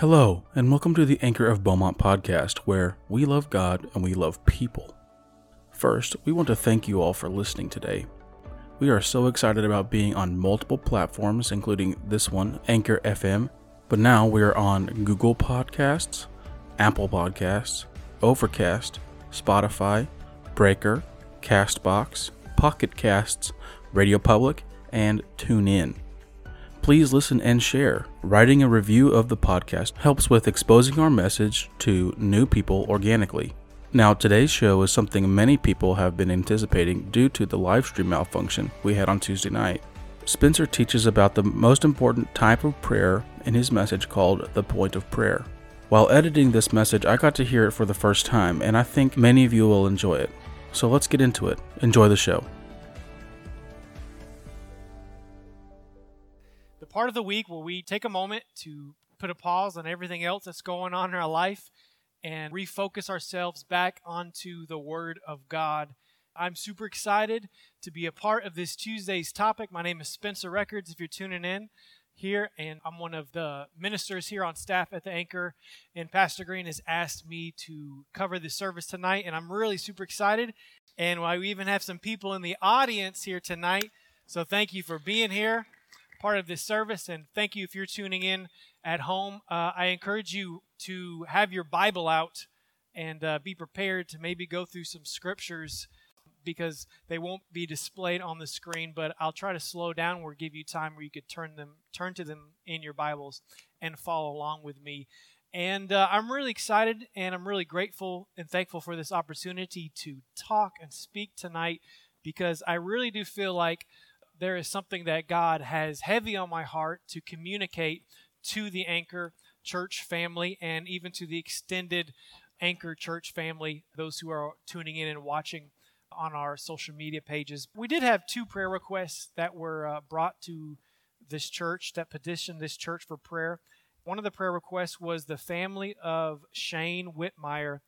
Hello, and welcome to the Anchor of Beaumont podcast, where we love God and we love people. First, we want to thank you all for listening today. We are so excited about being on multiple platforms, including this one, Anchor FM, but now we are on Google Podcasts, Apple Podcasts, Overcast, Spotify, Breaker, Castbox, Pocket Casts, Radio Public, and TuneIn please listen and share. Writing a review of the podcast helps with exposing our message to new people organically. Now, today's show is something many people have been anticipating due to the live stream malfunction we had on Tuesday night. Spencer teaches about the most important type of prayer in his message called The Point of Prayer. While editing this message, I got to hear it for the first time, and I think many of you will enjoy it. So let's get into it. Enjoy the show. Part of the week where we take a moment to put a pause on everything else that's going on in our life and refocus ourselves back onto the Word of God. I'm super excited to be a part of this Tuesday's topic. My name is Spencer Records, if you're tuning in here, and I'm one of the ministers here on staff at the Anchor. And Pastor Green has asked me to cover the service tonight, and I'm really super excited. And we even have some people in the audience here tonight. So thank you for being here part of this service. And thank you if you're tuning in at home. Uh, I encourage you to have your Bible out and uh, be prepared to maybe go through some scriptures because they won't be displayed on the screen but i'll try to slow down or give you time where you could turn them turn to them in your bibles and follow along with me and uh, i'm really excited and i'm really grateful and thankful for this opportunity to talk and speak tonight because i really do feel like there is something that God has heavy on my heart to communicate to the Anchor Church family and even to the extended Anchor Church family, those who are tuning in and watching on our social media pages. We did have two prayer requests that were uh, brought to this church that petitioned this church for prayer. One of the prayer requests was the family of Shane Whitmire,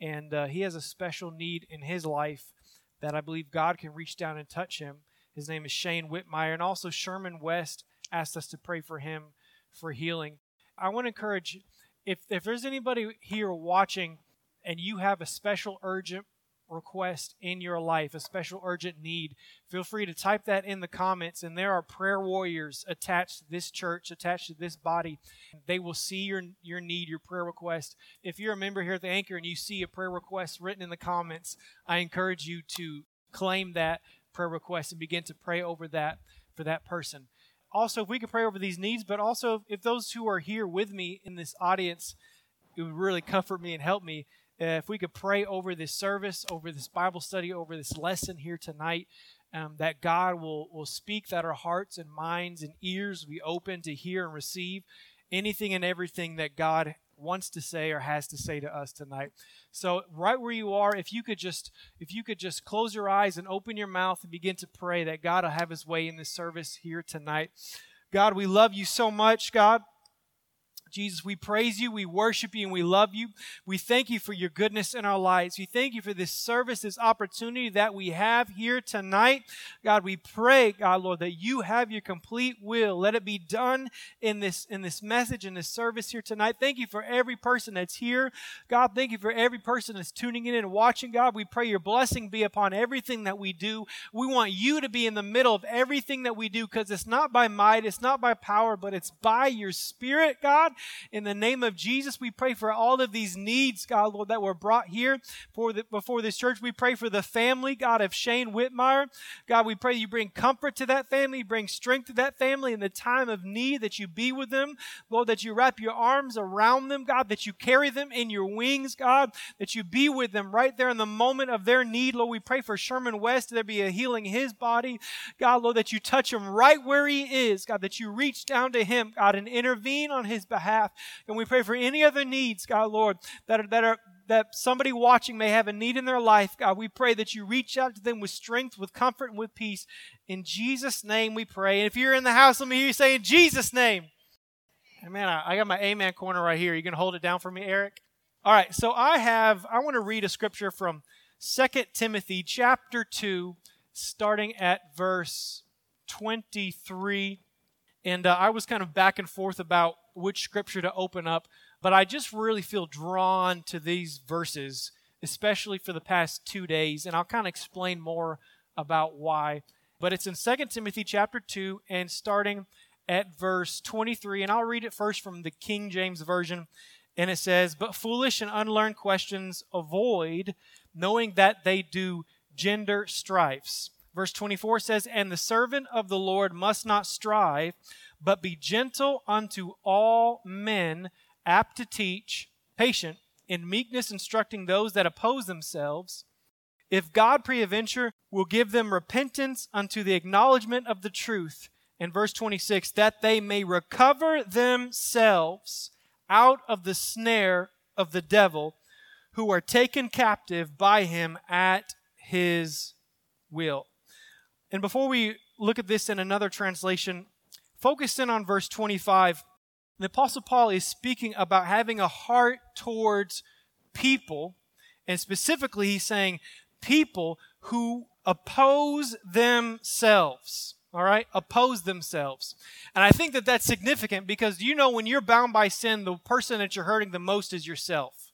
and uh, he has a special need in his life that I believe God can reach down and touch him. His name is Shane Whitmire. And also, Sherman West asked us to pray for him for healing. I want to encourage if, if there's anybody here watching and you have a special urgent request in your life, a special urgent need, feel free to type that in the comments. And there are prayer warriors attached to this church, attached to this body. They will see your, your need, your prayer request. If you're a member here at the Anchor and you see a prayer request written in the comments, I encourage you to claim that prayer request and begin to pray over that for that person. Also, if we could pray over these needs, but also if those who are here with me in this audience, it would really comfort me and help me. Uh, if we could pray over this service, over this Bible study, over this lesson here tonight, um, that God will, will speak, that our hearts and minds and ears be open to hear and receive anything and everything that God wants to say or has to say to us tonight. So right where you are, if you could just if you could just close your eyes and open your mouth and begin to pray that God will have his way in this service here tonight. God, we love you so much, God. Jesus, we praise you, we worship you, and we love you. We thank you for your goodness in our lives. We thank you for this service, this opportunity that we have here tonight. God, we pray, God, Lord, that you have your complete will. Let it be done in this, in this message, in this service here tonight. Thank you for every person that's here. God, thank you for every person that's tuning in and watching. God, we pray your blessing be upon everything that we do. We want you to be in the middle of everything that we do because it's not by might, it's not by power, but it's by your spirit, God. In the name of Jesus, we pray for all of these needs, God, Lord, that were brought here for the, before this church. We pray for the family, God, of Shane Whitmire. God, we pray you bring comfort to that family, bring strength to that family in the time of need, that you be with them. Lord, that you wrap your arms around them, God, that you carry them in your wings, God, that you be with them right there in the moment of their need. Lord, we pray for Sherman West, that there be a healing his body. God, Lord, that you touch him right where he is, God, that you reach down to him, God, and intervene on his behalf behalf. And we pray for any other needs, God, Lord, that are, that are that somebody watching may have a need in their life, God, we pray that you reach out to them with strength, with comfort, and with peace. In Jesus' name we pray. And if you're in the house, let me hear you say, in Jesus' name. Man, I, I got my amen corner right here. You to hold it down for me, Eric? All right, so I have, I want to read a scripture from Second Timothy chapter 2, starting at verse 23. And uh, I was kind of back and forth about which scripture to open up, but I just really feel drawn to these verses, especially for the past two days, and I'll kind of explain more about why. But it's in 2 Timothy chapter 2 and starting at verse 23, and I'll read it first from the King James Version. And it says, But foolish and unlearned questions avoid, knowing that they do gender strifes. Verse 24 says, And the servant of the Lord must not strive, but be gentle unto all men, apt to teach, patient, in meekness instructing those that oppose themselves. If God peradventure will give them repentance unto the acknowledgement of the truth, in verse 26, that they may recover themselves out of the snare of the devil, who are taken captive by him at his will. And before we look at this in another translation, focus in on verse 25. The Apostle Paul is speaking about having a heart towards people, and specifically, he's saying people who oppose themselves. All right? Oppose themselves. And I think that that's significant because you know when you're bound by sin, the person that you're hurting the most is yourself.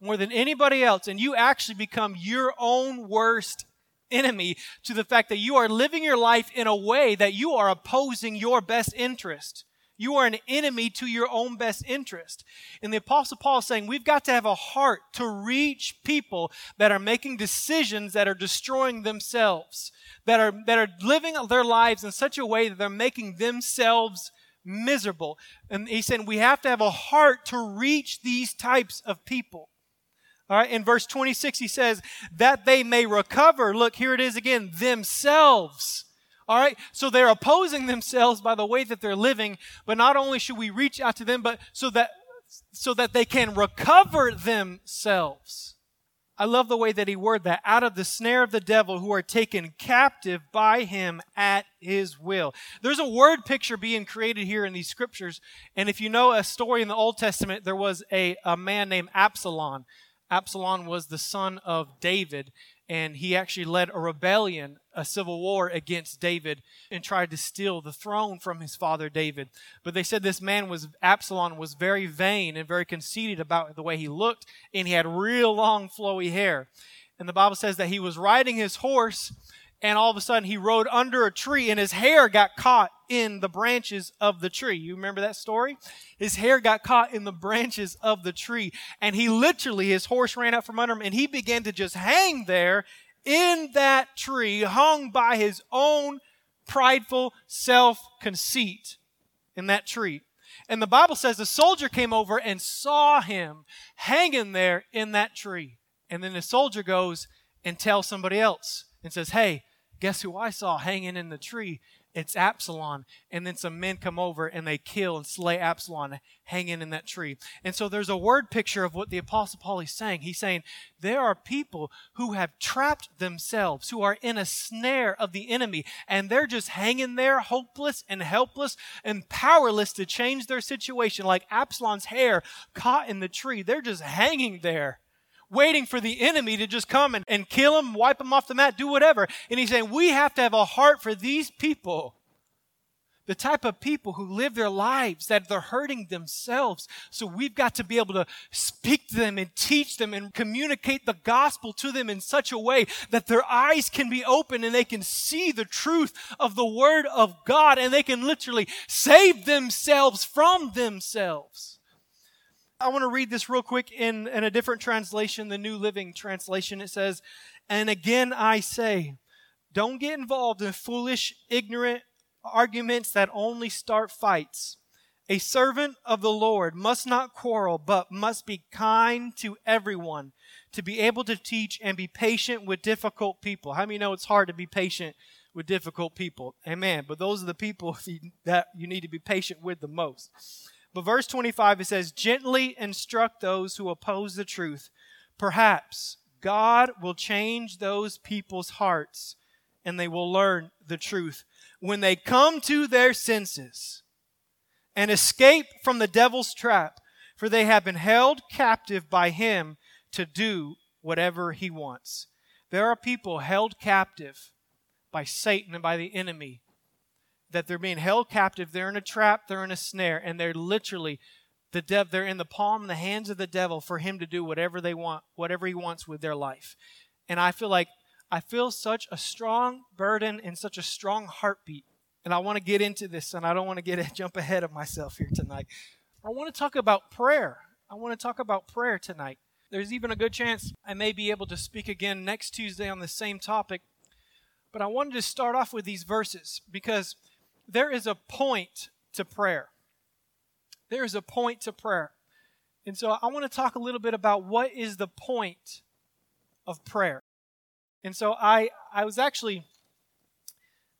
More than anybody else. And you actually become your own worst enemy to the fact that you are living your life in a way that you are opposing your best interest. You are an enemy to your own best interest. And the Apostle Paul is saying we've got to have a heart to reach people that are making decisions that are destroying themselves, that are, that are living their lives in such a way that they're making themselves miserable. And he said we have to have a heart to reach these types of people. All right, in verse 26, he says, that they may recover, look, here it is again, themselves all right? So they're opposing themselves by the way that they're living, but not only should we reach out to them, but so that so that they can recover themselves. I love the way that he worded that out of the snare of the devil who are taken captive by him at his will. There's a word picture being created here in these scriptures. And if you know a story in the Old Testament, there was a, a man named Absalom. Absalom was the son of David and he actually led a rebellion, a civil war against David, and tried to steal the throne from his father David. But they said this man was Absalom was very vain and very conceited about the way he looked, and he had real long flowy hair. And the Bible says that he was riding his horse and all of a sudden he rode under a tree and his hair got caught in the branches of the tree. You remember that story? His hair got caught in the branches of the tree and he literally, his horse ran out from under him and he began to just hang there in that tree, hung by his own prideful self conceit in that tree. And the Bible says a soldier came over and saw him hanging there in that tree. And then the soldier goes and tells somebody else and says, Hey, Guess who I saw hanging in the tree? It's Absalom. And then some men come over and they kill and slay Absalom hanging in that tree. And so there's a word picture of what the Apostle Paul is saying. He's saying there are people who have trapped themselves, who are in a snare of the enemy, and they're just hanging there, hopeless and helpless and powerless to change their situation, like Absalom's hair caught in the tree. They're just hanging there waiting for the enemy to just come and, and kill him, wipe him off the mat, do whatever. And he's saying we have to have a heart for these people. The type of people who live their lives that they're hurting themselves. So we've got to be able to speak to them and teach them and communicate the gospel to them in such a way that their eyes can be open and they can see the truth of the word of God and they can literally save themselves from themselves. I want to read this real quick in, in a different translation, the New Living Translation. It says, And again I say, don't get involved in foolish, ignorant arguments that only start fights. A servant of the Lord must not quarrel, but must be kind to everyone, to be able to teach and be patient with difficult people. How many know it's hard to be patient with difficult people? Amen. But those are the people that you need to be patient with the most. But verse 25, it says, Gently instruct those who oppose the truth. Perhaps God will change those people's hearts and they will learn the truth. When they come to their senses and escape from the devil's trap, for they have been held captive by him to do whatever he wants. There are people held captive by Satan and by the enemy that they're being held captive, they're in a trap, they're in a snare, and they're literally the dev they're in the palm the hands of the devil for him to do whatever they want, whatever he wants with their life. And I feel like I feel such a strong burden and such a strong heartbeat. And I want to get into this and I don't want to get a jump ahead of myself here tonight. I want to talk about prayer. I want to talk about prayer tonight. There's even a good chance I may be able to speak again next Tuesday on the same topic. But I wanted to start off with these verses because there is a point to prayer. There is a point to prayer. And so I want to talk a little bit about what is the point of prayer. And so I, I was actually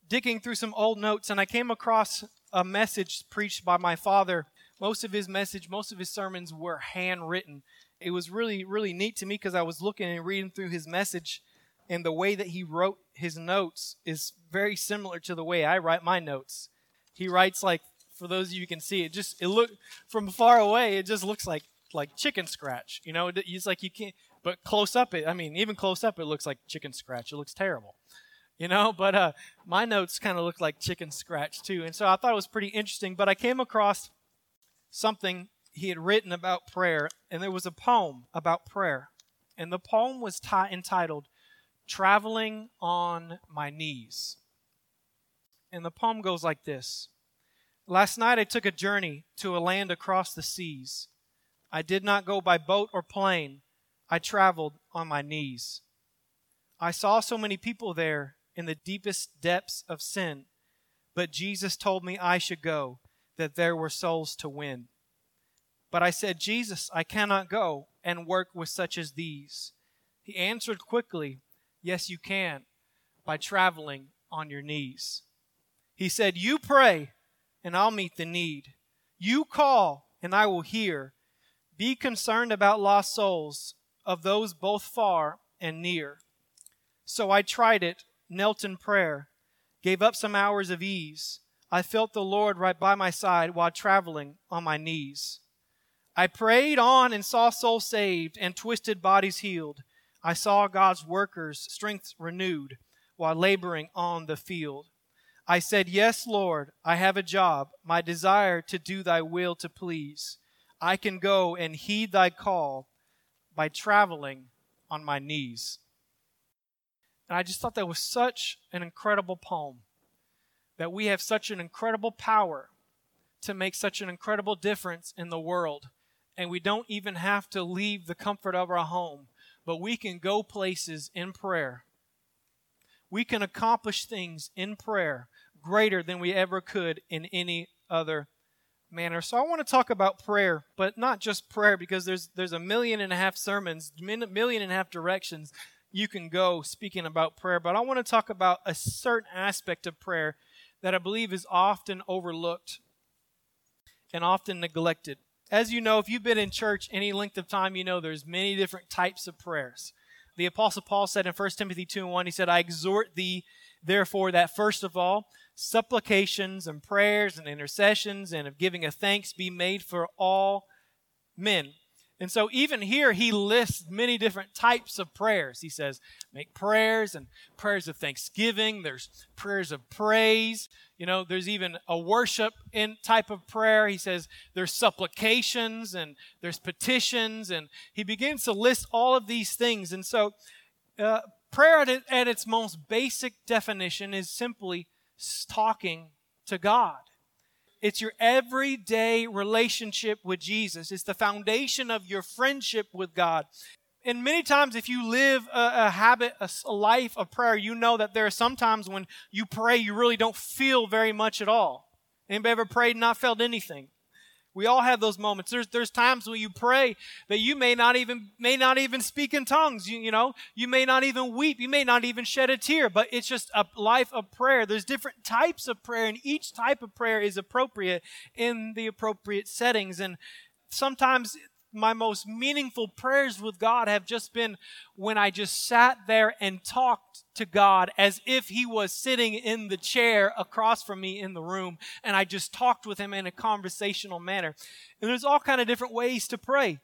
digging through some old notes and I came across a message preached by my father. Most of his message, most of his sermons were handwritten. It was really, really neat to me because I was looking and reading through his message and the way that he wrote his notes is very similar to the way I write my notes. He writes like for those of you who can see it, just it look from far away, it just looks like like chicken scratch. You know, it's like you can't. But close up, it I mean, even close up, it looks like chicken scratch. It looks terrible. You know, but uh, my notes kind of look like chicken scratch too, and so I thought it was pretty interesting. But I came across something he had written about prayer, and there was a poem about prayer, and the poem was t- entitled "Traveling on My Knees." And the poem goes like this Last night I took a journey to a land across the seas. I did not go by boat or plane. I traveled on my knees. I saw so many people there in the deepest depths of sin, but Jesus told me I should go, that there were souls to win. But I said, Jesus, I cannot go and work with such as these. He answered quickly, Yes, you can, by traveling on your knees. He said, You pray and I'll meet the need. You call, and I will hear. Be concerned about lost souls, of those both far and near. So I tried it, knelt in prayer, gave up some hours of ease. I felt the Lord right by my side while traveling on my knees. I prayed on and saw souls saved and twisted bodies healed. I saw God's workers' strength renewed while laboring on the field. I said, Yes, Lord, I have a job, my desire to do thy will to please. I can go and heed thy call by traveling on my knees. And I just thought that was such an incredible poem. That we have such an incredible power to make such an incredible difference in the world. And we don't even have to leave the comfort of our home, but we can go places in prayer. We can accomplish things in prayer greater than we ever could in any other manner. So I want to talk about prayer, but not just prayer because there's there's a million and a half sermons, million and a half directions you can go speaking about prayer, but I want to talk about a certain aspect of prayer that I believe is often overlooked and often neglected. As you know, if you've been in church any length of time, you know there's many different types of prayers. The apostle Paul said in 1 Timothy 2 and 1, he said, I exhort thee therefore that first of all supplications and prayers and intercessions and of giving of thanks be made for all men. And so, even here, he lists many different types of prayers. He says, make prayers and prayers of thanksgiving. There's prayers of praise. You know, there's even a worship in type of prayer. He says there's supplications and there's petitions. And he begins to list all of these things. And so, uh, prayer at, at its most basic definition is simply talking to God. It's your everyday relationship with Jesus. It's the foundation of your friendship with God. And many times, if you live a, a habit, a, a life of prayer, you know that there are some times when you pray, you really don't feel very much at all. Anybody ever prayed and not felt anything? We all have those moments. There's there's times when you pray that you may not even may not even speak in tongues. You, you know, you may not even weep. You may not even shed a tear. But it's just a life of prayer. There's different types of prayer, and each type of prayer is appropriate in the appropriate settings. And sometimes my most meaningful prayers with God have just been when I just sat there and talked to God as if He was sitting in the chair across from me in the room, and I just talked with Him in a conversational manner. And there's all kind of different ways to pray.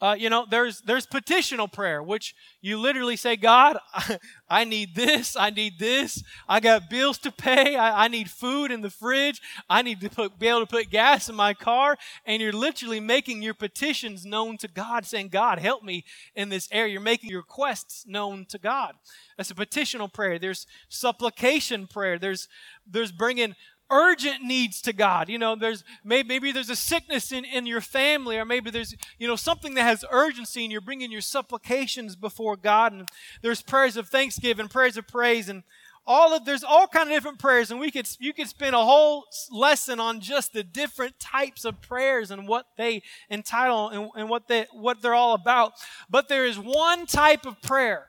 Uh, you know, there's there's petitional prayer, which you literally say, God, I, need this, I need this, I got bills to pay, I, I need food in the fridge, I need to put, be able to put gas in my car, and you're literally making your petitions known to God, saying, God, help me in this area. You're making your requests known to God. That's a petitional prayer. There's supplication prayer. There's there's bringing urgent needs to God. You know, there's maybe, maybe there's a sickness in, in your family, or maybe there's, you know, something that has urgency and you're bringing your supplications before God. And there's prayers of thanksgiving, prayers of praise, and all of there's all kind of different prayers and we could you could spend a whole lesson on just the different types of prayers and what they entitle and, and what they what they're all about but there is one type of prayer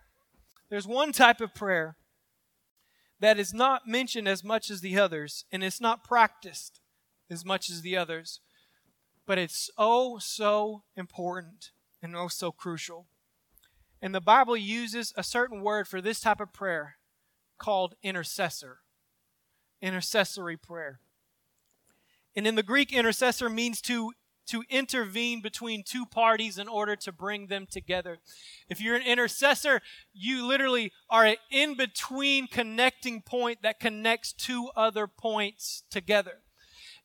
there's one type of prayer that is not mentioned as much as the others, and it's not practiced as much as the others, but it's oh so important and oh so crucial. And the Bible uses a certain word for this type of prayer called intercessor, intercessory prayer. And in the Greek, intercessor means to to intervene between two parties in order to bring them together. If you're an intercessor, you literally are an in between connecting point that connects two other points together.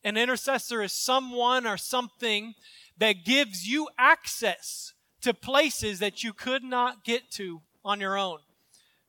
An intercessor is someone or something that gives you access to places that you could not get to on your own.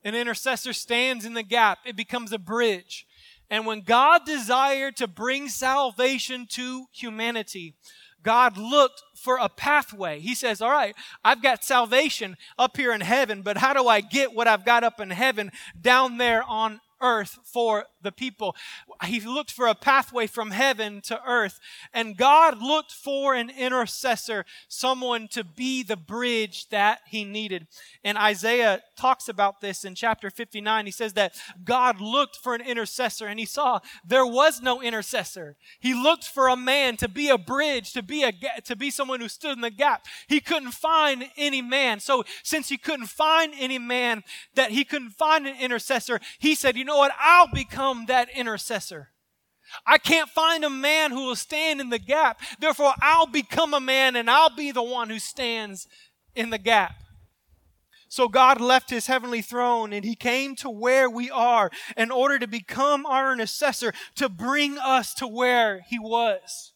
An intercessor stands in the gap, it becomes a bridge. And when God desired to bring salvation to humanity, God looked for a pathway. He says, All right, I've got salvation up here in heaven, but how do I get what I've got up in heaven down there on earth for the people. He looked for a pathway from heaven to earth. And God looked for an intercessor, someone to be the bridge that he needed. And Isaiah talks about this in chapter 59. He says that God looked for an intercessor and he saw there was no intercessor. He looked for a man to be a bridge, to be a to be someone who stood in the gap. He couldn't find any man. So since he couldn't find any man that he couldn't find an intercessor, he said, "You know what? I'll become that intercessor. I can't find a man who will stand in the gap. Therefore, I'll become a man and I'll be the one who stands in the gap. So God left his heavenly throne and he came to where we are in order to become our intercessor, to bring us to where he was.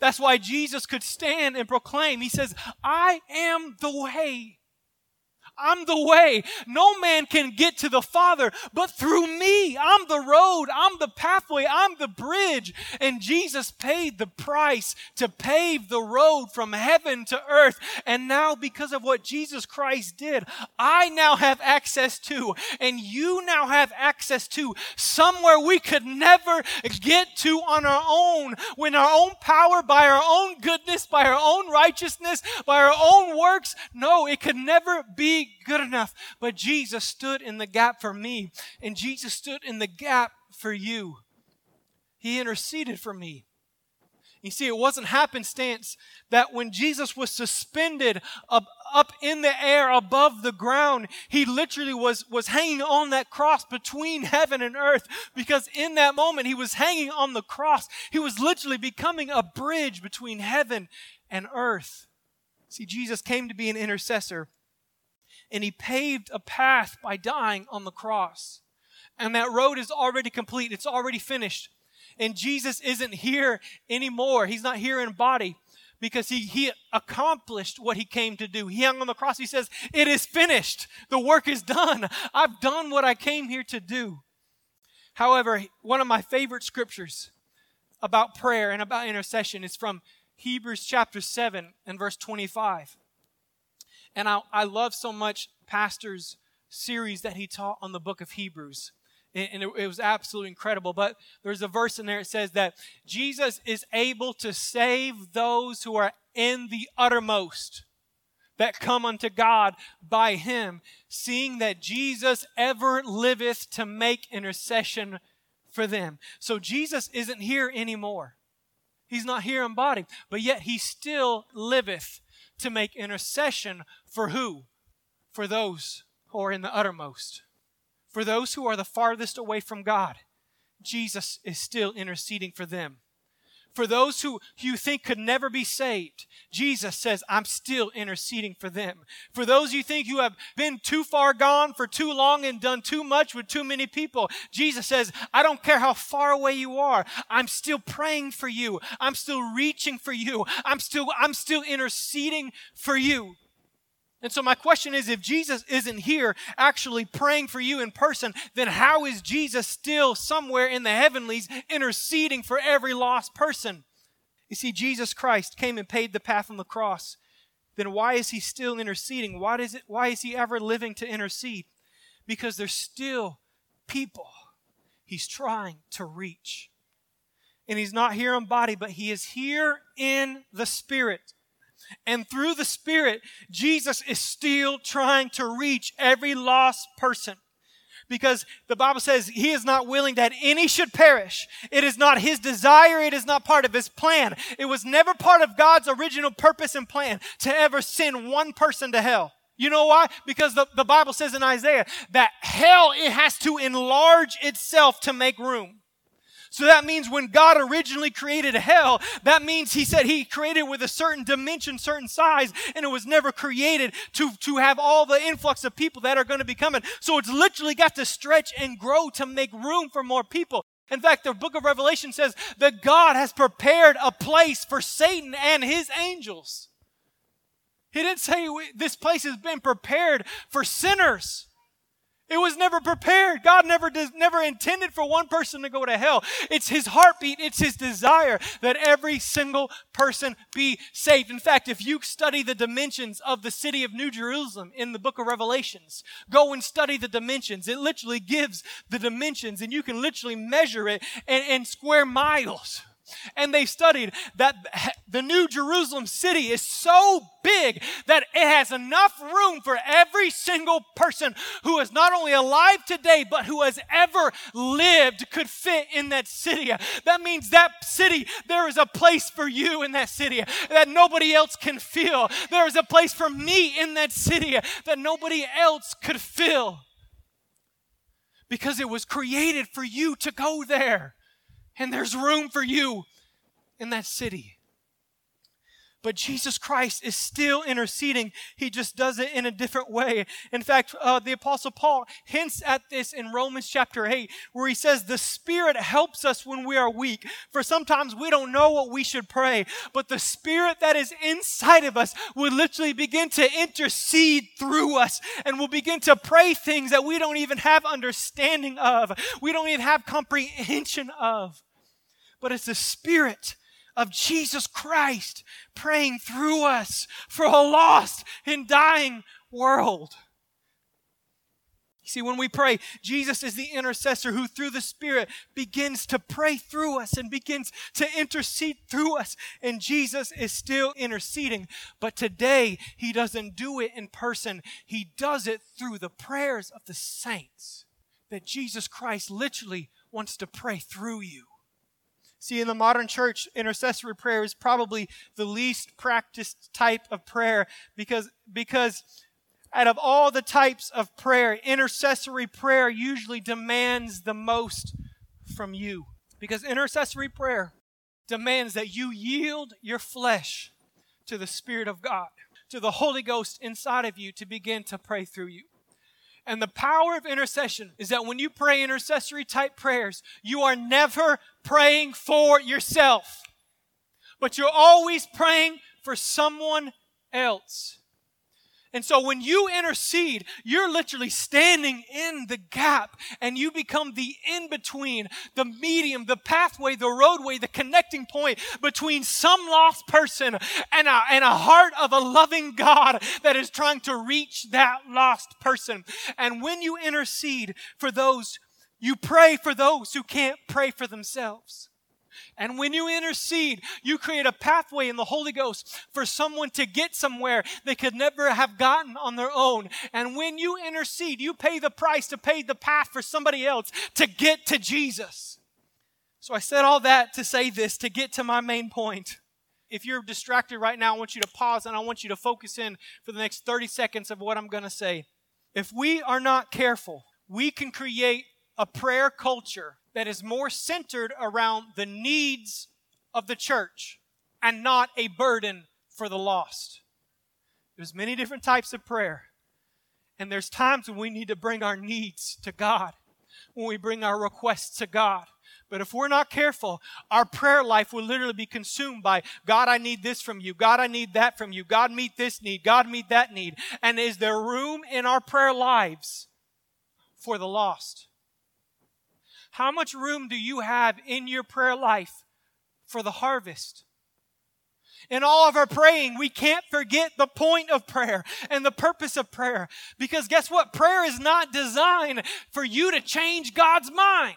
That's why Jesus could stand and proclaim. He says, I am the way, I'm the way. No man can get to the Father but through me. I'm the road. I'm the pathway. I'm the bridge. And Jesus paid the price to pave the road from heaven to earth. And now, because of what Jesus Christ did, I now have access to, and you now have access to somewhere we could never get to on our own. When our own power, by our own goodness, by our own righteousness, by our own works, no, it could never be good enough. But Jesus stood in the gap for me, and Jesus stood in the gap for you. He interceded for me. You see, it wasn't happenstance that when Jesus was suspended up, up in the air above the ground, he literally was, was hanging on that cross between heaven and earth because in that moment he was hanging on the cross. He was literally becoming a bridge between heaven and earth. See, Jesus came to be an intercessor and he paved a path by dying on the cross. And that road is already complete, it's already finished. And Jesus isn't here anymore. He's not here in body because he, he accomplished what he came to do. He hung on the cross. He says, It is finished. The work is done. I've done what I came here to do. However, one of my favorite scriptures about prayer and about intercession is from Hebrews chapter 7 and verse 25. And I, I love so much Pastor's series that he taught on the book of Hebrews. And it, it was absolutely incredible. But there's a verse in there that says that Jesus is able to save those who are in the uttermost that come unto God by him, seeing that Jesus ever liveth to make intercession for them. So Jesus isn't here anymore. He's not here in body, but yet he still liveth to make intercession for who? For those who are in the uttermost. For those who are the farthest away from God. Jesus is still interceding for them. For those who you think could never be saved, Jesus says, I'm still interceding for them. For those you think you have been too far gone for too long and done too much with too many people, Jesus says, I don't care how far away you are. I'm still praying for you. I'm still reaching for you. I'm still, I'm still interceding for you. And so, my question is if Jesus isn't here actually praying for you in person, then how is Jesus still somewhere in the heavenlies interceding for every lost person? You see, Jesus Christ came and paid the path on the cross. Then why is he still interceding? Why, does it, why is he ever living to intercede? Because there's still people he's trying to reach. And he's not here in body, but he is here in the spirit. And through the Spirit, Jesus is still trying to reach every lost person. Because the Bible says he is not willing that any should perish. It is not his desire. It is not part of his plan. It was never part of God's original purpose and plan to ever send one person to hell. You know why? Because the, the Bible says in Isaiah that hell, it has to enlarge itself to make room. So that means when God originally created hell, that means he said he created with a certain dimension, certain size, and it was never created to, to have all the influx of people that are going to be coming. So it's literally got to stretch and grow to make room for more people. In fact, the book of Revelation says that God has prepared a place for Satan and his angels. He didn't say this place has been prepared for sinners. It was never prepared. God never never intended for one person to go to hell. It's his heartbeat, it's his desire that every single person be saved. In fact, if you study the dimensions of the city of New Jerusalem in the book of Revelations, go and study the dimensions. It literally gives the dimensions and you can literally measure it in, in square miles. And they studied that the New Jerusalem city is so big that it has enough room for every single person who is not only alive today, but who has ever lived could fit in that city. That means that city, there is a place for you in that city that nobody else can fill. There is a place for me in that city that nobody else could fill. Because it was created for you to go there and there's room for you in that city. But Jesus Christ is still interceding. He just does it in a different way. In fact, uh, the Apostle Paul hints at this in Romans chapter 8, where he says, The Spirit helps us when we are weak. For sometimes we don't know what we should pray, but the Spirit that is inside of us will literally begin to intercede through us and will begin to pray things that we don't even have understanding of, we don't even have comprehension of but it's the Spirit of Jesus Christ praying through us for a lost and dying world. See, when we pray, Jesus is the intercessor who, through the Spirit, begins to pray through us and begins to intercede through us. And Jesus is still interceding. But today, He doesn't do it in person, He does it through the prayers of the saints. That Jesus Christ literally wants to pray through you. See, in the modern church, intercessory prayer is probably the least practiced type of prayer because, because out of all the types of prayer, intercessory prayer usually demands the most from you. Because intercessory prayer demands that you yield your flesh to the Spirit of God, to the Holy Ghost inside of you to begin to pray through you. And the power of intercession is that when you pray intercessory type prayers, you are never praying for yourself, but you're always praying for someone else. And so when you intercede, you're literally standing in the gap and you become the in between, the medium, the pathway, the roadway, the connecting point between some lost person and a, and a heart of a loving God that is trying to reach that lost person. And when you intercede for those, you pray for those who can't pray for themselves. And when you intercede, you create a pathway in the Holy Ghost for someone to get somewhere they could never have gotten on their own. And when you intercede, you pay the price to pay the path for somebody else to get to Jesus. So I said all that to say this, to get to my main point. If you're distracted right now, I want you to pause and I want you to focus in for the next 30 seconds of what I'm going to say. If we are not careful, we can create a prayer culture that is more centered around the needs of the church and not a burden for the lost. There's many different types of prayer. And there's times when we need to bring our needs to God, when we bring our requests to God. But if we're not careful, our prayer life will literally be consumed by God, I need this from you. God, I need that from you. God, meet this need. God, meet that need. And is there room in our prayer lives for the lost? How much room do you have in your prayer life for the harvest? In all of our praying, we can't forget the point of prayer and the purpose of prayer. Because guess what? Prayer is not designed for you to change God's mind.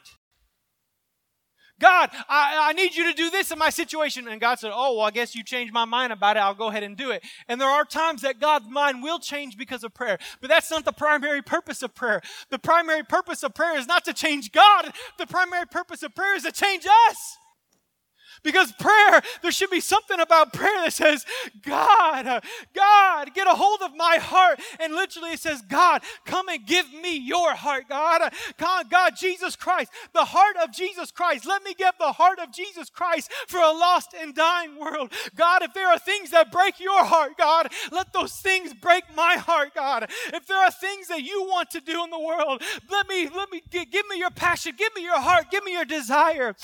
God, I, I need you to do this in my situation. And God said, Oh, well, I guess you changed my mind about it. I'll go ahead and do it. And there are times that God's mind will change because of prayer. But that's not the primary purpose of prayer. The primary purpose of prayer is not to change God. The primary purpose of prayer is to change us. Because prayer, there should be something about prayer that says, God, uh, God, get a hold of my heart. And literally it says, God, come and give me your heart, God. Uh, God, God, Jesus Christ, the heart of Jesus Christ. Let me get the heart of Jesus Christ for a lost and dying world. God, if there are things that break your heart, God, let those things break my heart, God. If there are things that you want to do in the world, let me, let me, give me your passion, give me your heart, give me your desire.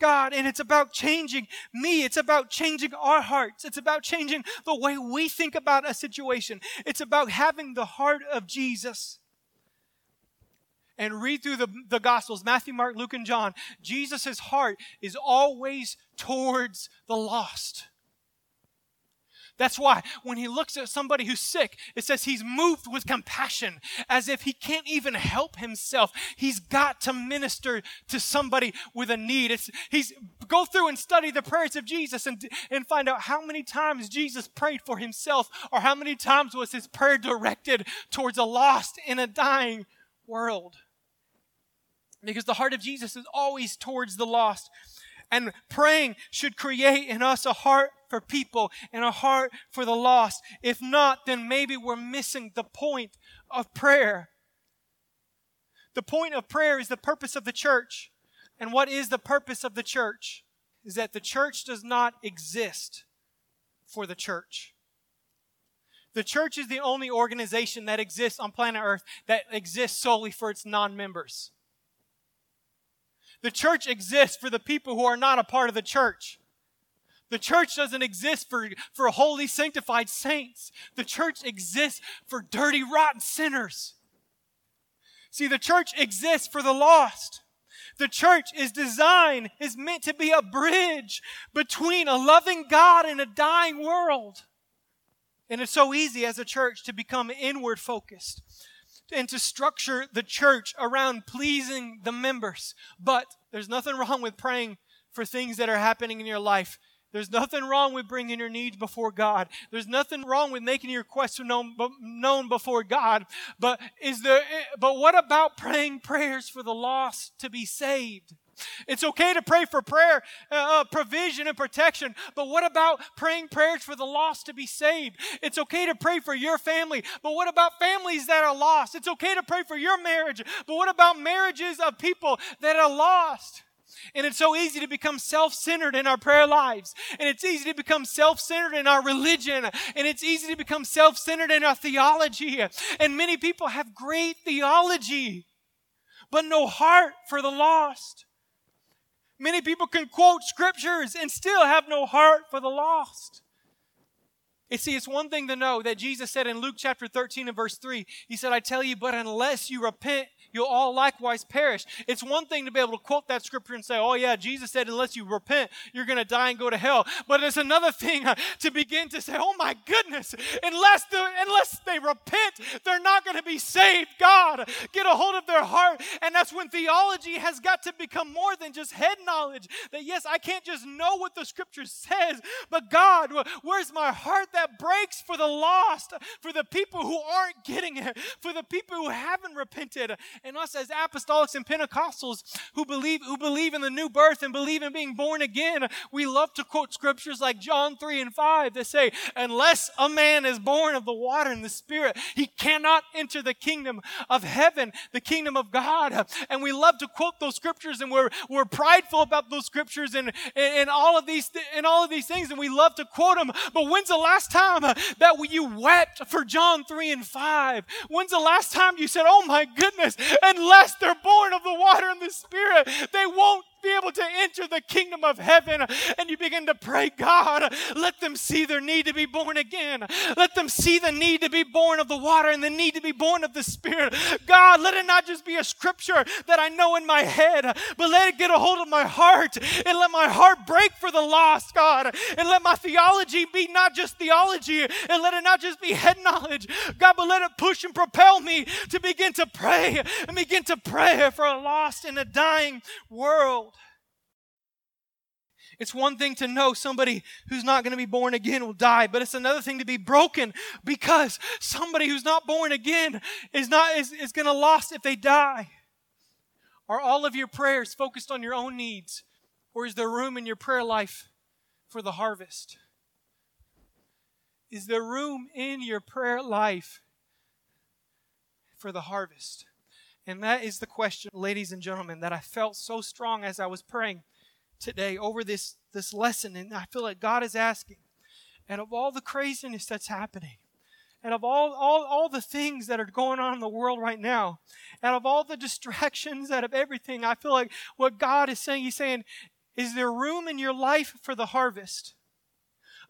God, and it's about changing me. It's about changing our hearts. It's about changing the way we think about a situation. It's about having the heart of Jesus. And read through the, the Gospels Matthew, Mark, Luke, and John. Jesus' heart is always towards the lost. That's why when he looks at somebody who's sick, it says he's moved with compassion as if he can't even help himself. He's got to minister to somebody with a need. It's, he's go through and study the prayers of Jesus and, and find out how many times Jesus prayed for himself or how many times was his prayer directed towards a lost and a dying world. Because the heart of Jesus is always towards the lost. And praying should create in us a heart for people and a heart for the lost. If not, then maybe we're missing the point of prayer. The point of prayer is the purpose of the church. And what is the purpose of the church? Is that the church does not exist for the church. The church is the only organization that exists on planet Earth that exists solely for its non members. The church exists for the people who are not a part of the church. The church doesn't exist for, for holy, sanctified saints. The church exists for dirty, rotten sinners. See, the church exists for the lost. The church is designed, is meant to be a bridge between a loving God and a dying world. And it's so easy as a church to become inward focused and to structure the church around pleasing the members. But there's nothing wrong with praying for things that are happening in your life. There's nothing wrong with bringing your needs before God. There's nothing wrong with making your requests known, known before God. But is there, eh, but what about praying prayers for the lost to be saved? It's okay to pray for prayer, uh, uh, provision, and protection, but what about praying prayers for the lost to be saved? It's okay to pray for your family, but what about families that are lost? It's okay to pray for your marriage, but what about marriages of people that are lost? And it's so easy to become self centered in our prayer lives. And it's easy to become self centered in our religion. And it's easy to become self centered in our theology. And many people have great theology, but no heart for the lost. Many people can quote scriptures and still have no heart for the lost. You see, it's one thing to know that Jesus said in Luke chapter 13 and verse 3, He said, I tell you, but unless you repent, you'll all likewise perish. It's one thing to be able to quote that scripture and say, oh, yeah, Jesus said, unless you repent, you're going to die and go to hell. But it's another thing uh, to begin to say, oh, my goodness, unless, the, unless they repent, they're not going to be saved. God, get a hold of their heart. And that's when theology has got to become more than just head knowledge. That, yes, I can't just know what the scripture says, but God, where's my heart that breaks for the lost, for the people who aren't getting it, for the people who haven't repented? And us as apostolics and Pentecostals who believe, who believe in the new birth and believe in being born again, we love to quote scriptures like John 3 and 5 that say, unless a man is born of the water and the spirit, he cannot enter the kingdom of heaven, the kingdom of God. And we love to quote those scriptures and we're, we're prideful about those scriptures and, and, and all of these, and all of these things. And we love to quote them. But when's the last time that you wept for John 3 and 5? When's the last time you said, Oh my goodness, unless they're born of the water and the Spirit, they won't be able to enter the kingdom of heaven. And you begin to pray, God, let them see their need to be born again. Let them see the need to be born of the water and the need to be born of the Spirit. God, let it not just be a scripture that I know in my head, but let it get a hold of my heart and let my heart break for the lost, God. And let my theology be not just theology and let it not just be head knowledge, God, but let it push and propel me to begin to pray and begin to pray for a lost and a dying world. It's one thing to know somebody who's not going to be born again will die, but it's another thing to be broken because somebody who's not born again is not is, is going to lost if they die. Are all of your prayers focused on your own needs, or is there room in your prayer life for the harvest? Is there room in your prayer life for the harvest? And that is the question, ladies and gentlemen, that I felt so strong as I was praying today over this, this lesson. And I feel like God is asking, and of all the craziness that's happening, and of all, all, all the things that are going on in the world right now, and of all the distractions, out of everything, I feel like what God is saying, He's saying, is there room in your life for the harvest?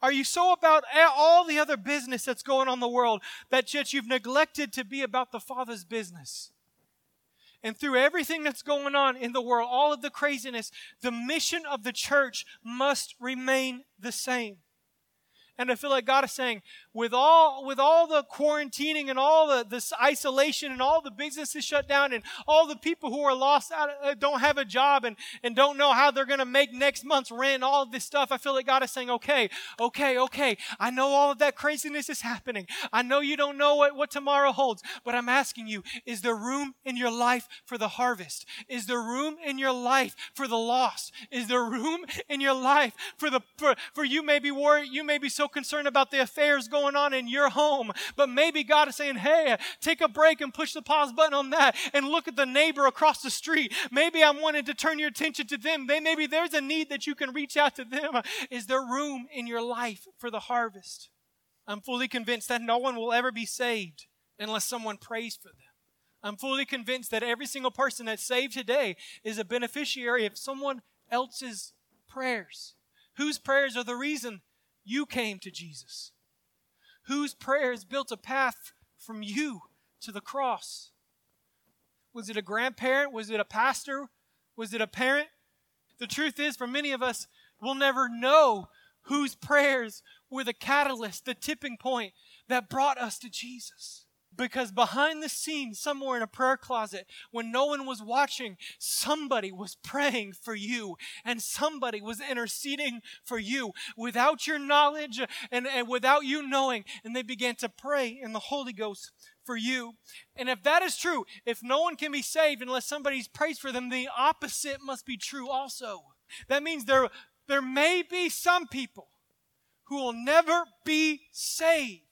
Are you so about all the other business that's going on in the world that yet you've neglected to be about the Father's business? And through everything that's going on in the world, all of the craziness, the mission of the church must remain the same. And I feel like God is saying, with all with all the quarantining and all the this isolation and all the businesses shut down and all the people who are lost out uh, don't have a job and, and don't know how they're going to make next month's rent all of this stuff i feel like god is saying okay okay okay i know all of that craziness is happening. I know you don't know what, what tomorrow holds but i'm asking you is there room in your life for the harvest? Is there room in your life for the lost? Is there room in your life for the for, for you may be worried you may be so concerned about the affairs going on in your home. But maybe God is saying, hey, take a break and push the pause button on that and look at the neighbor across the street. Maybe I'm wanting to turn your attention to them. Maybe there's a need that you can reach out to them. Is there room in your life for the harvest? I'm fully convinced that no one will ever be saved unless someone prays for them. I'm fully convinced that every single person that's saved today is a beneficiary of someone else's prayers. Whose prayers are the reason you came to Jesus? whose prayers built a path from you to the cross? Was it a grandparent? Was it a pastor? Was it a parent? The truth is, for many of us, we'll never know whose prayers were the catalyst, the tipping point that brought us to Jesus. Because behind the scenes, somewhere in a prayer closet, when no one was watching, somebody was praying for you and somebody was interceding for you without your knowledge and, and without you knowing. And they began to pray in the Holy Ghost for you. And if that is true, if no one can be saved unless somebody prays for them, the opposite must be true also. That means there, there may be some people who will never be saved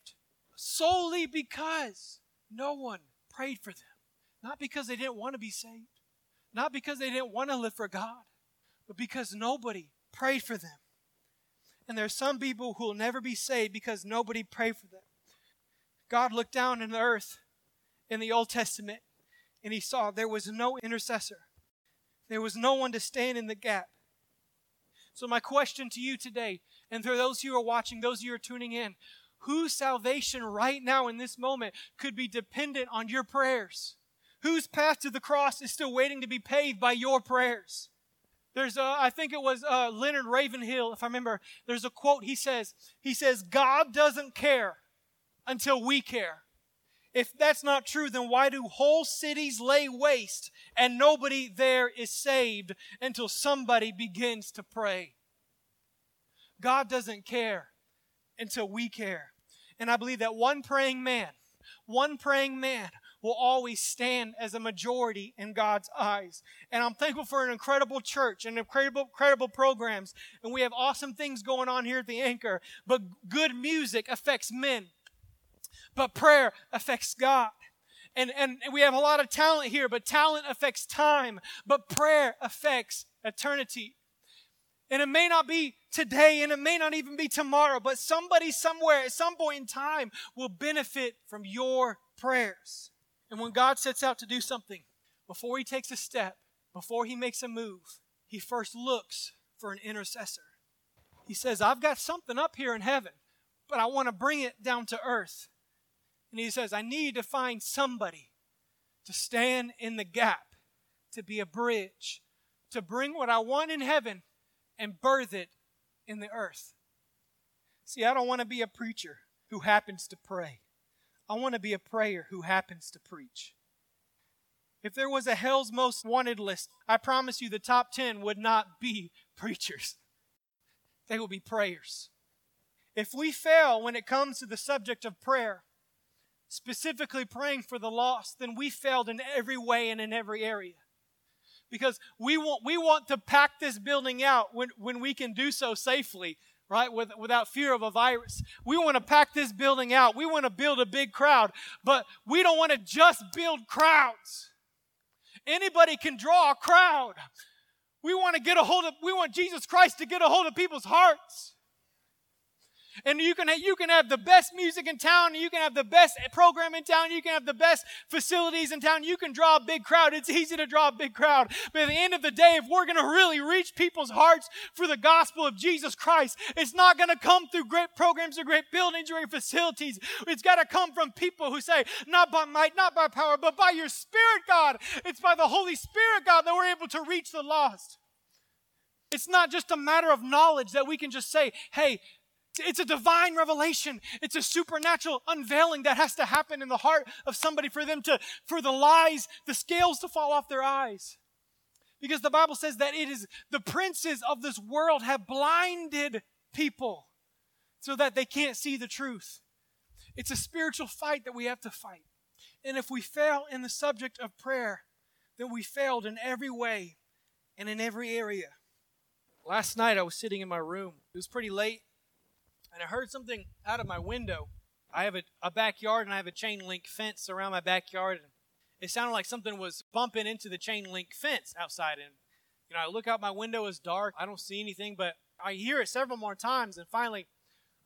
solely because no one prayed for them. Not because they didn't want to be saved, not because they didn't want to live for God, but because nobody prayed for them. And there are some people who will never be saved because nobody prayed for them. God looked down in the earth in the Old Testament and he saw there was no intercessor. There was no one to stand in the gap. So, my question to you today, and for those who are watching, those who are tuning in, whose salvation right now in this moment could be dependent on your prayers? Whose path to the cross is still waiting to be paved by your prayers? There's a, I think it was uh, Leonard Ravenhill, if I remember. There's a quote he says. He says, "God doesn't care until we care." If that's not true, then why do whole cities lay waste and nobody there is saved until somebody begins to pray? God doesn't care until we care. And I believe that one praying man, one praying man, will always stand as a majority in God's eyes. And I'm thankful for an incredible church and incredible, incredible programs. And we have awesome things going on here at the Anchor. But good music affects men, but prayer affects God. And, and we have a lot of talent here, but talent affects time, but prayer affects eternity. And it may not be today and it may not even be tomorrow, but somebody somewhere at some point in time will benefit from your prayers. And when God sets out to do something, before he takes a step, before he makes a move, he first looks for an intercessor. He says, I've got something up here in heaven, but I want to bring it down to earth. And he says, I need to find somebody to stand in the gap, to be a bridge, to bring what I want in heaven and birth it in the earth. See, I don't want to be a preacher who happens to pray. I want to be a prayer who happens to preach. If there was a hell's most wanted list, I promise you the top 10 would not be preachers. They will be prayers. If we fail when it comes to the subject of prayer, specifically praying for the lost, then we failed in every way and in every area because we want, we want to pack this building out when, when we can do so safely, right? With, without fear of a virus. We want to pack this building out. We want to build a big crowd, but we don't want to just build crowds. Anybody can draw a crowd. We want to get a hold of, we want Jesus Christ to get a hold of people's hearts. And you can, you can have the best music in town, you can have the best program in town, you can have the best facilities in town, you can draw a big crowd. It's easy to draw a big crowd. But at the end of the day, if we're going to really reach people's hearts for the gospel of Jesus Christ, it's not going to come through great programs or great buildings or great facilities. It's got to come from people who say, not by might, not by power, but by your Spirit, God. It's by the Holy Spirit, God, that we're able to reach the lost. It's not just a matter of knowledge that we can just say, hey, it's a divine revelation. It's a supernatural unveiling that has to happen in the heart of somebody for them to, for the lies, the scales to fall off their eyes. Because the Bible says that it is the princes of this world have blinded people so that they can't see the truth. It's a spiritual fight that we have to fight. And if we fail in the subject of prayer, then we failed in every way and in every area. Last night I was sitting in my room. It was pretty late and I heard something out of my window. I have a, a backyard and I have a chain link fence around my backyard. And it sounded like something was bumping into the chain link fence outside. And, you know, I look out my window, it's dark. I don't see anything, but I hear it several more times. And finally,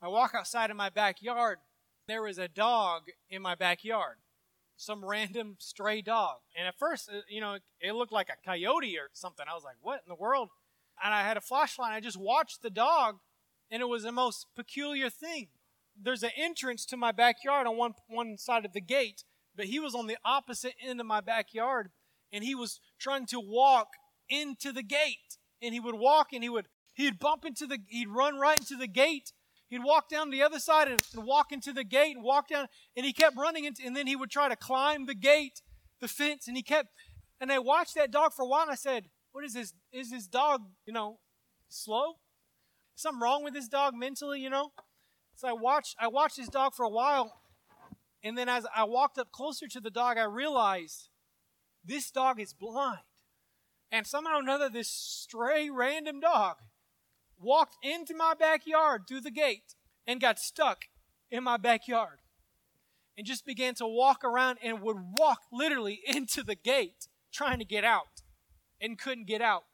I walk outside of my backyard. There is a dog in my backyard, some random stray dog. And at first, uh, you know, it looked like a coyote or something. I was like, what in the world? And I had a flashlight. I just watched the dog and it was the most peculiar thing. There's an entrance to my backyard on one, one side of the gate, but he was on the opposite end of my backyard, and he was trying to walk into the gate. And he would walk and he would he'd bump into the he'd run right into the gate. He'd walk down the other side and, and walk into the gate and walk down, and he kept running into, and then he would try to climb the gate, the fence, and he kept and I watched that dog for a while and I said, What is this? Is this dog, you know, slow? Something wrong with this dog mentally, you know? So I watched I watched this dog for a while, and then as I walked up closer to the dog, I realized this dog is blind. And somehow or another, this stray random dog walked into my backyard through the gate and got stuck in my backyard and just began to walk around and would walk literally into the gate trying to get out and couldn't get out.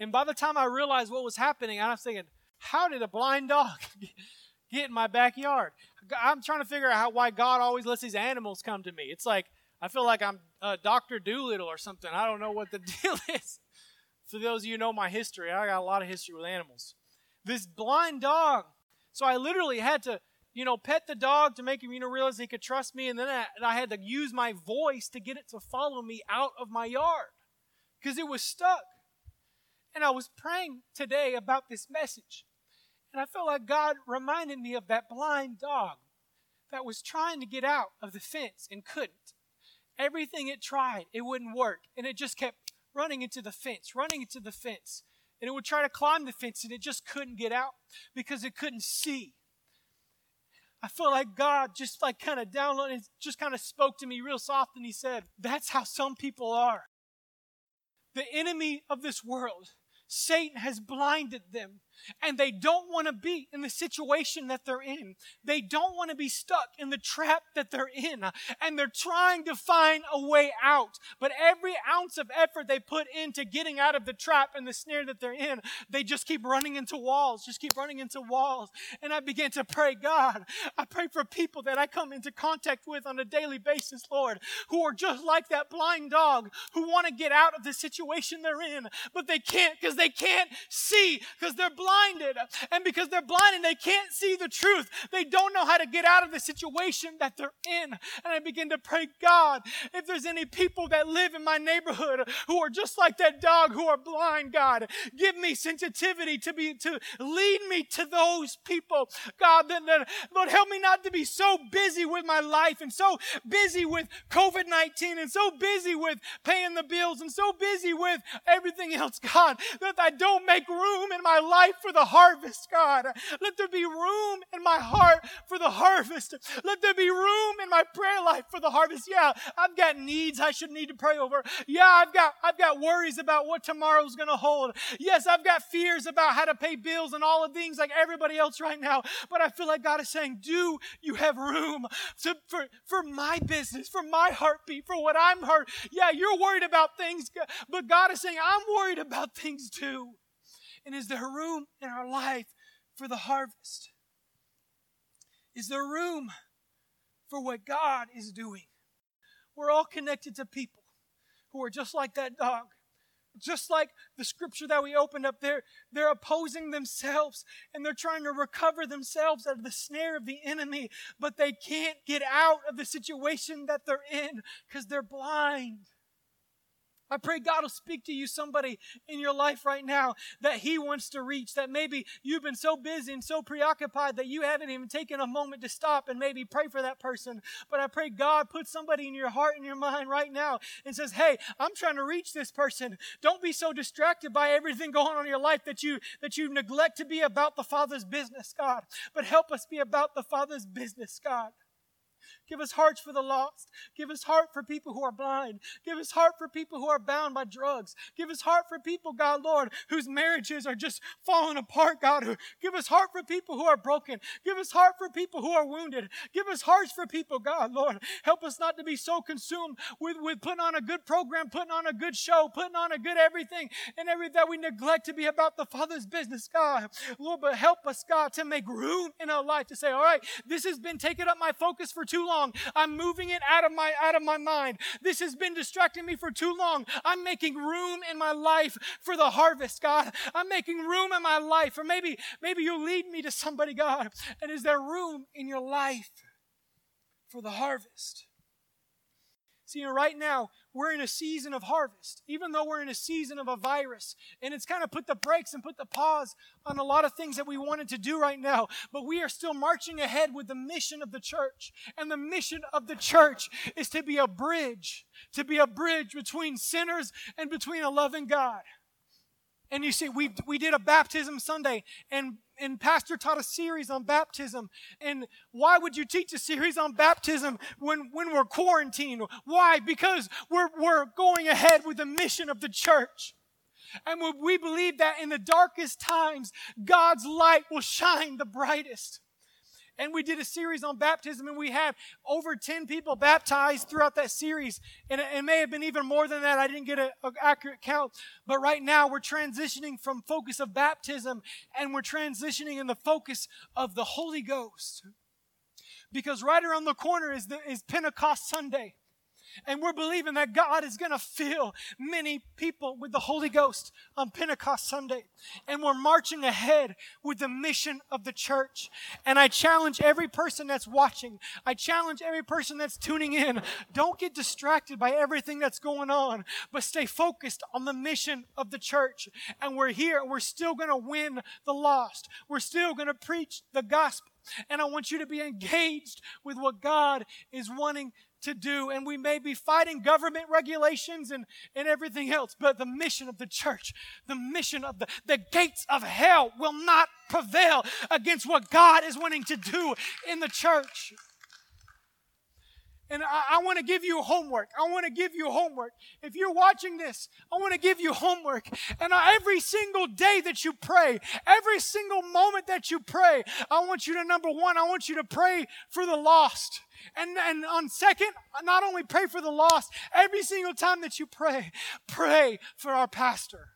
And by the time I realized what was happening, I was thinking, how did a blind dog get in my backyard? I'm trying to figure out how, why God always lets these animals come to me. It's like, I feel like I'm uh, Dr. Dolittle or something. I don't know what the deal is. For those of you know my history, I got a lot of history with animals. This blind dog. So I literally had to, you know, pet the dog to make him, you know, realize he could trust me. And then I, and I had to use my voice to get it to follow me out of my yard because it was stuck. And I was praying today about this message. And I felt like God reminded me of that blind dog that was trying to get out of the fence and couldn't. Everything it tried, it wouldn't work. And it just kept running into the fence, running into the fence. And it would try to climb the fence and it just couldn't get out because it couldn't see. I feel like God just like kind of downloaded, just kind of spoke to me real soft, and He said, That's how some people are. The enemy of this world, Satan, has blinded them and they don't want to be in the situation that they're in. They don't want to be stuck in the trap that they're in. And they're trying to find a way out. But every ounce of effort they put into getting out of the trap and the snare that they're in, they just keep running into walls, just keep running into walls. And I began to pray, God, I pray for people that I come into contact with on a daily basis, Lord, who are just like that blind dog who want to get out of the situation they're in, but they can't because they can't see because they're blind blinded. And because they're blinded, they can't see the truth. They don't know how to get out of the situation that they're in. And I begin to pray, God, if there's any people that live in my neighborhood who are just like that dog who are blind, God, give me sensitivity to be to lead me to those people. God, then, then Lord, help me not to be so busy with my life and so busy with COVID-19 and so busy with paying the bills and so busy with everything else, God, that I don't make room in my life for the harvest, God. Let there be room in my heart for the harvest. Let there be room in my prayer life for the harvest. Yeah, I've got needs I should need to pray over. Yeah, I've got I've got worries about what tomorrow's going to hold. Yes, I've got fears about how to pay bills and all of things like everybody else right now. But I feel like God is saying, "Do you have room to, for for my business, for my heartbeat, for what I'm hurt?" Yeah, you're worried about things, but God is saying, "I'm worried about things too." And is there room in our life for the harvest? Is there room for what God is doing? We're all connected to people who are just like that dog. Just like the scripture that we opened up there, they're opposing themselves and they're trying to recover themselves out of the snare of the enemy, but they can't get out of the situation that they're in because they're blind. I pray God will speak to you, somebody in your life right now that He wants to reach. That maybe you've been so busy and so preoccupied that you haven't even taken a moment to stop and maybe pray for that person. But I pray God put somebody in your heart and your mind right now and says, Hey, I'm trying to reach this person. Don't be so distracted by everything going on in your life that you that you neglect to be about the Father's business, God. But help us be about the Father's business, God. Give us hearts for the lost. Give us heart for people who are blind. Give us heart for people who are bound by drugs. Give us heart for people, God, Lord, whose marriages are just falling apart, God. Give us heart for people who are broken. Give us heart for people who are wounded. Give us hearts for people, God, Lord. Help us not to be so consumed with, with putting on a good program, putting on a good show, putting on a good everything, and every that we neglect to be about the Father's business, God. Lord, but help us, God, to make room in our life to say, all right, this has been taking up my focus for too long. I'm moving it out of my out of my mind. This has been distracting me for too long. I'm making room in my life for the harvest, God. I'm making room in my life. Or maybe maybe you'll lead me to somebody, God. And is there room in your life for the harvest? See, you right now, we're in a season of harvest, even though we're in a season of a virus. And it's kind of put the brakes and put the pause on a lot of things that we wanted to do right now. But we are still marching ahead with the mission of the church. And the mission of the church is to be a bridge, to be a bridge between sinners and between a loving God. And you see, we, we did a baptism Sunday, and and Pastor taught a series on baptism. And why would you teach a series on baptism when, when we're quarantined? Why? Because we're, we're going ahead with the mission of the church. And we believe that in the darkest times, God's light will shine the brightest and we did a series on baptism and we had over 10 people baptized throughout that series. And it, may have been even more than that. I didn't get an accurate count. But right now we're transitioning from focus of baptism and we're transitioning in the focus of the holy ghost. Because right around the corner is, the, is pentecost sunday and we're believing that God is going to fill many people with the Holy Ghost on Pentecost Sunday. And we're marching ahead with the mission of the church. And I challenge every person that's watching, I challenge every person that's tuning in. Don't get distracted by everything that's going on, but stay focused on the mission of the church. And we're here, we're still going to win the lost. We're still going to preach the gospel. And I want you to be engaged with what God is wanting to do, and we may be fighting government regulations and, and everything else, but the mission of the church, the mission of the, the gates of hell will not prevail against what God is wanting to do in the church. And I, I want to give you homework. I want to give you homework. If you're watching this, I want to give you homework. And every single day that you pray, every single moment that you pray, I want you to, number one, I want you to pray for the lost. And, and on second, not only pray for the lost, every single time that you pray, pray for our pastor.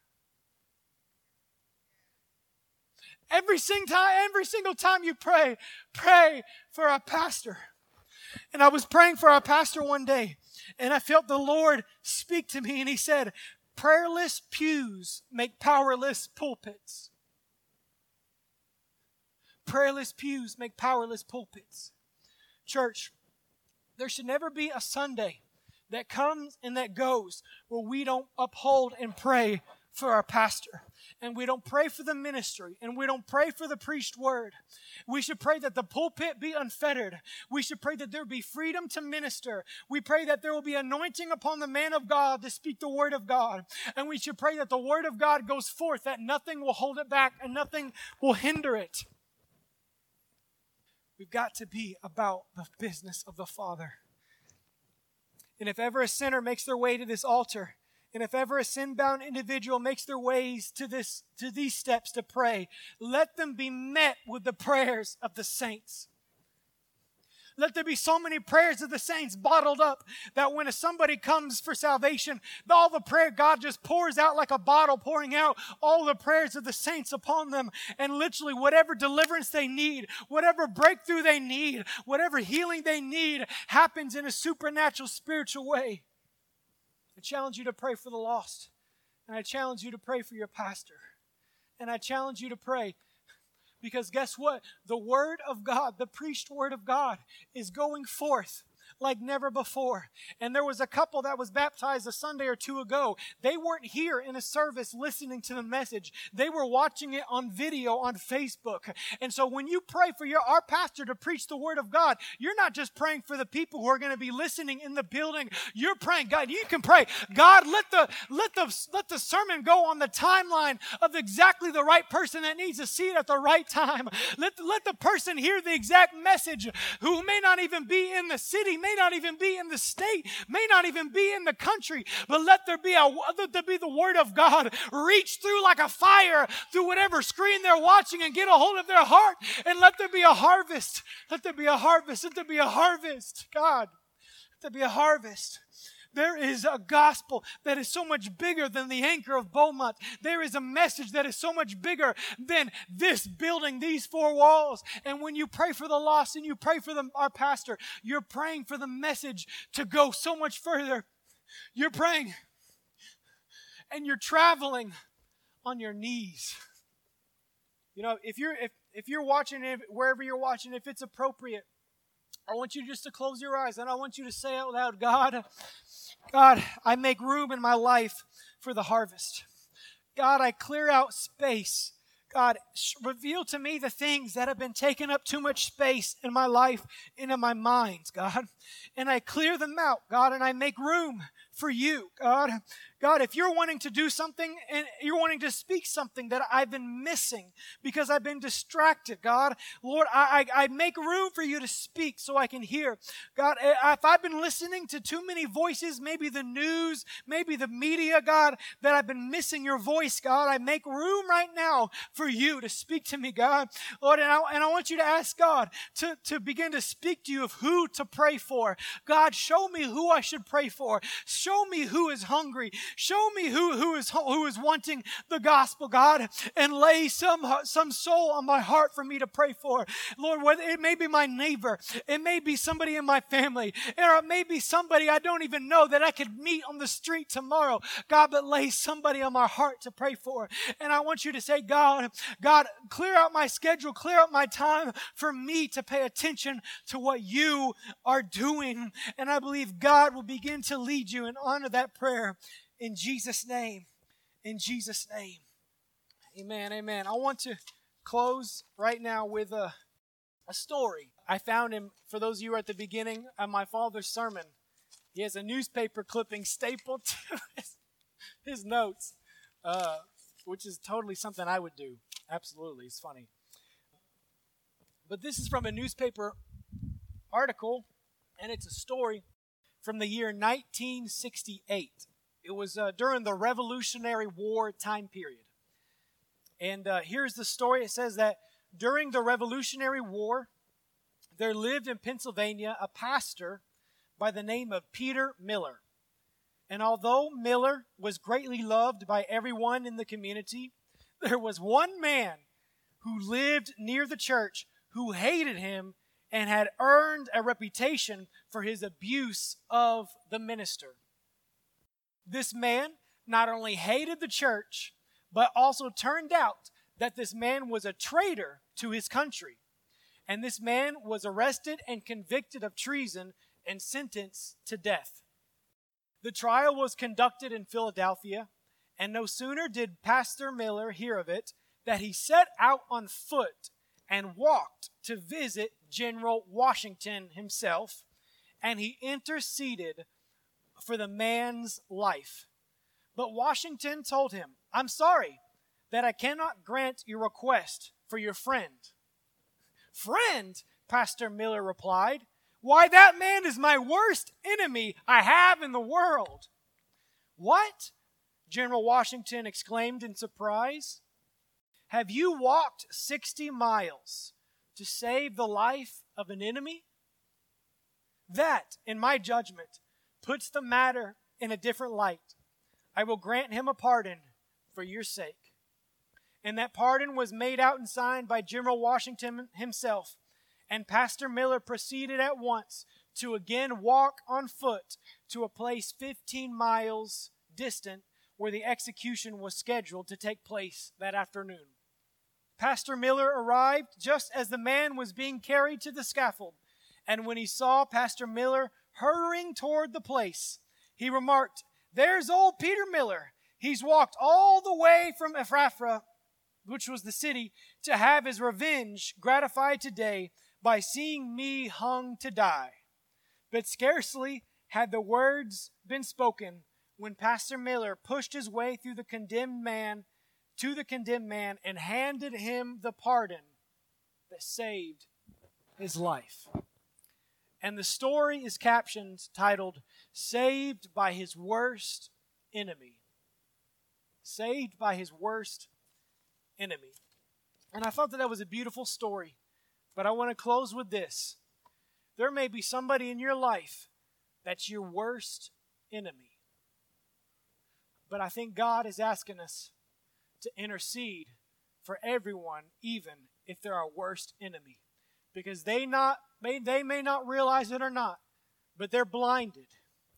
Every single time, every single time you pray, pray for our pastor. And I was praying for our pastor one day, and I felt the Lord speak to me, and He said, Prayerless pews make powerless pulpits. Prayerless pews make powerless pulpits. Church, there should never be a Sunday that comes and that goes where we don't uphold and pray for our pastor and we don't pray for the ministry and we don't pray for the preached word. We should pray that the pulpit be unfettered. We should pray that there be freedom to minister. We pray that there will be anointing upon the man of God to speak the word of God. And we should pray that the word of God goes forth, that nothing will hold it back and nothing will hinder it. We've got to be about the business of the Father. And if ever a sinner makes their way to this altar, and if ever a sin-bound individual makes their ways to this to these steps to pray, let them be met with the prayers of the saints. Let there be so many prayers of the saints bottled up that when somebody comes for salvation, all the prayer God just pours out like a bottle, pouring out all the prayers of the saints upon them. And literally, whatever deliverance they need, whatever breakthrough they need, whatever healing they need happens in a supernatural, spiritual way. I challenge you to pray for the lost. And I challenge you to pray for your pastor. And I challenge you to pray because guess what? The Word of God, the preached Word of God, is going forth like never before. And there was a couple that was baptized a Sunday or two ago. They weren't here in a service listening to the message. They were watching it on video on Facebook. And so when you pray for your our pastor to preach the word of God, you're not just praying for the people who are going to be listening in the building. You're praying, God, you can pray, God, let the let the let the sermon go on the timeline of exactly the right person that needs to see it at the right time. Let, let the person hear the exact message who may not even be in the city, may not even be in the state, may not even be in the country, but let there be a let there be the word of God reach through like a fire through whatever screen they're watching and get a hold of their heart and let there be a harvest. Let there be a harvest. Let there be a harvest. God, let there be a harvest. There is a gospel that is so much bigger than the anchor of Beaumont. There is a message that is so much bigger than this building, these four walls. And when you pray for the lost and you pray for the, our pastor, you're praying for the message to go so much further. You're praying and you're traveling on your knees. You know, if you're if if you're watching wherever you're watching, if it's appropriate, I want you just to close your eyes and I want you to say out loud, God, God, I make room in my life for the harvest. God, I clear out space. God, reveal to me the things that have been taking up too much space in my life and in my mind, God. And I clear them out, God, and I make room for you, God. God, if you're wanting to do something and you're wanting to speak something that I've been missing because I've been distracted, God, Lord, I, I, I make room for you to speak so I can hear. God, eh, if I've been listening to too many voices, maybe the news, maybe the media, God, that I've been missing your voice, God, I make room right now for you to speak to me, God. Lord, and I, and I want you to ask God to, to begin to speak to you of who to pray for. God, show me who I should pray for. Show me who is hungry. Show me who, who, is, who is wanting the gospel, God, and lay some, some soul on my heart for me to pray for. Lord, whether it may be my neighbor, it may be somebody in my family, or it may be somebody I don't even know that I could meet on the street tomorrow. God, but lay somebody on my heart to pray for. And I want you to say, God, God, clear out my schedule, clear out my time for me to pay attention to what you are doing. And I believe God will begin to lead you and honor that prayer in Jesus' name. In Jesus' name. Amen. Amen. I want to close right now with a, a story. I found him, for those of you at the beginning of my father's sermon, he has a newspaper clipping stapled to his, his notes, uh, which is totally something I would do. Absolutely. It's funny. But this is from a newspaper article, and it's a story from the year 1968. It was uh, during the Revolutionary War time period. And uh, here's the story it says that during the Revolutionary War, there lived in Pennsylvania a pastor by the name of Peter Miller. And although Miller was greatly loved by everyone in the community, there was one man who lived near the church who hated him and had earned a reputation for his abuse of the minister. This man not only hated the church, but also turned out that this man was a traitor to his country. And this man was arrested and convicted of treason and sentenced to death. The trial was conducted in Philadelphia, and no sooner did Pastor Miller hear of it that he set out on foot and walked to visit General Washington himself, and he interceded for the man's life. But Washington told him, I'm sorry that I cannot grant your request for your friend. Friend, Pastor Miller replied, why, that man is my worst enemy I have in the world. What? General Washington exclaimed in surprise. Have you walked 60 miles to save the life of an enemy? That, in my judgment, puts the matter in a different light. I will grant him a pardon for your sake. And that pardon was made out and signed by General Washington himself. And Pastor Miller proceeded at once to again walk on foot to a place 15 miles distant where the execution was scheduled to take place that afternoon. Pastor Miller arrived just as the man was being carried to the scaffold, and when he saw Pastor Miller hurrying toward the place, he remarked, There's old Peter Miller. He's walked all the way from Ephrata, which was the city, to have his revenge gratified today by seeing me hung to die. But scarcely had the words been spoken when Pastor Miller pushed his way through the condemned man to the condemned man and handed him the pardon that saved his life. And the story is captioned, titled, Saved by His Worst Enemy. Saved by His Worst Enemy. And I thought that that was a beautiful story. But I want to close with this. There may be somebody in your life that's your worst enemy. But I think God is asking us to intercede for everyone, even if they're our worst enemy. Because they not may they may not realize it or not, but they're blinded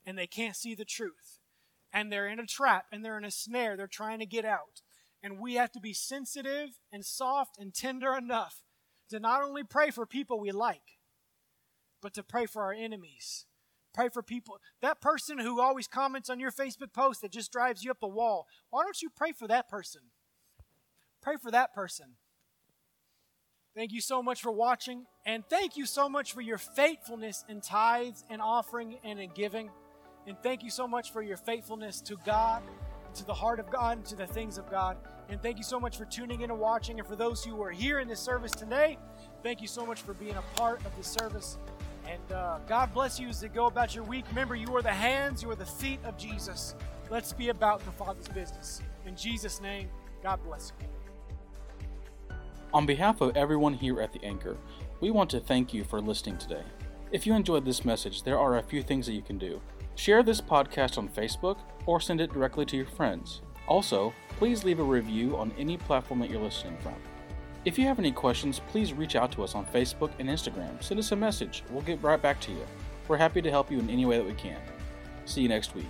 and they can't see the truth. And they're in a trap and they're in a snare. They're trying to get out. And we have to be sensitive and soft and tender enough to not only pray for people we like, but to pray for our enemies. Pray for people. That person who always comments on your Facebook post that just drives you up the wall, why don't you pray for that person? Pray for that person. Thank you so much for watching, and thank you so much for your faithfulness in tithes and offering and in giving. And thank you so much for your faithfulness to God, to the heart of God, and to the things of God. And thank you so much for tuning in and watching. And for those who are here in this service today, thank you so much for being a part of the service. And uh, God bless you as you go about your week. Remember, you are the hands, you are the feet of Jesus. Let's be about the Father's business. In Jesus' name, God bless you. On behalf of everyone here at The Anchor, we want to thank you for listening today. If you enjoyed this message, there are a few things that you can do. Share this podcast on Facebook or send it directly to your friends. Also, please leave a review on any platform that you're listening from. If you have any questions, please reach out to us on Facebook and Instagram. Send us a message. We'll get right back to you. We're happy to help you in any way that we can. See you next week.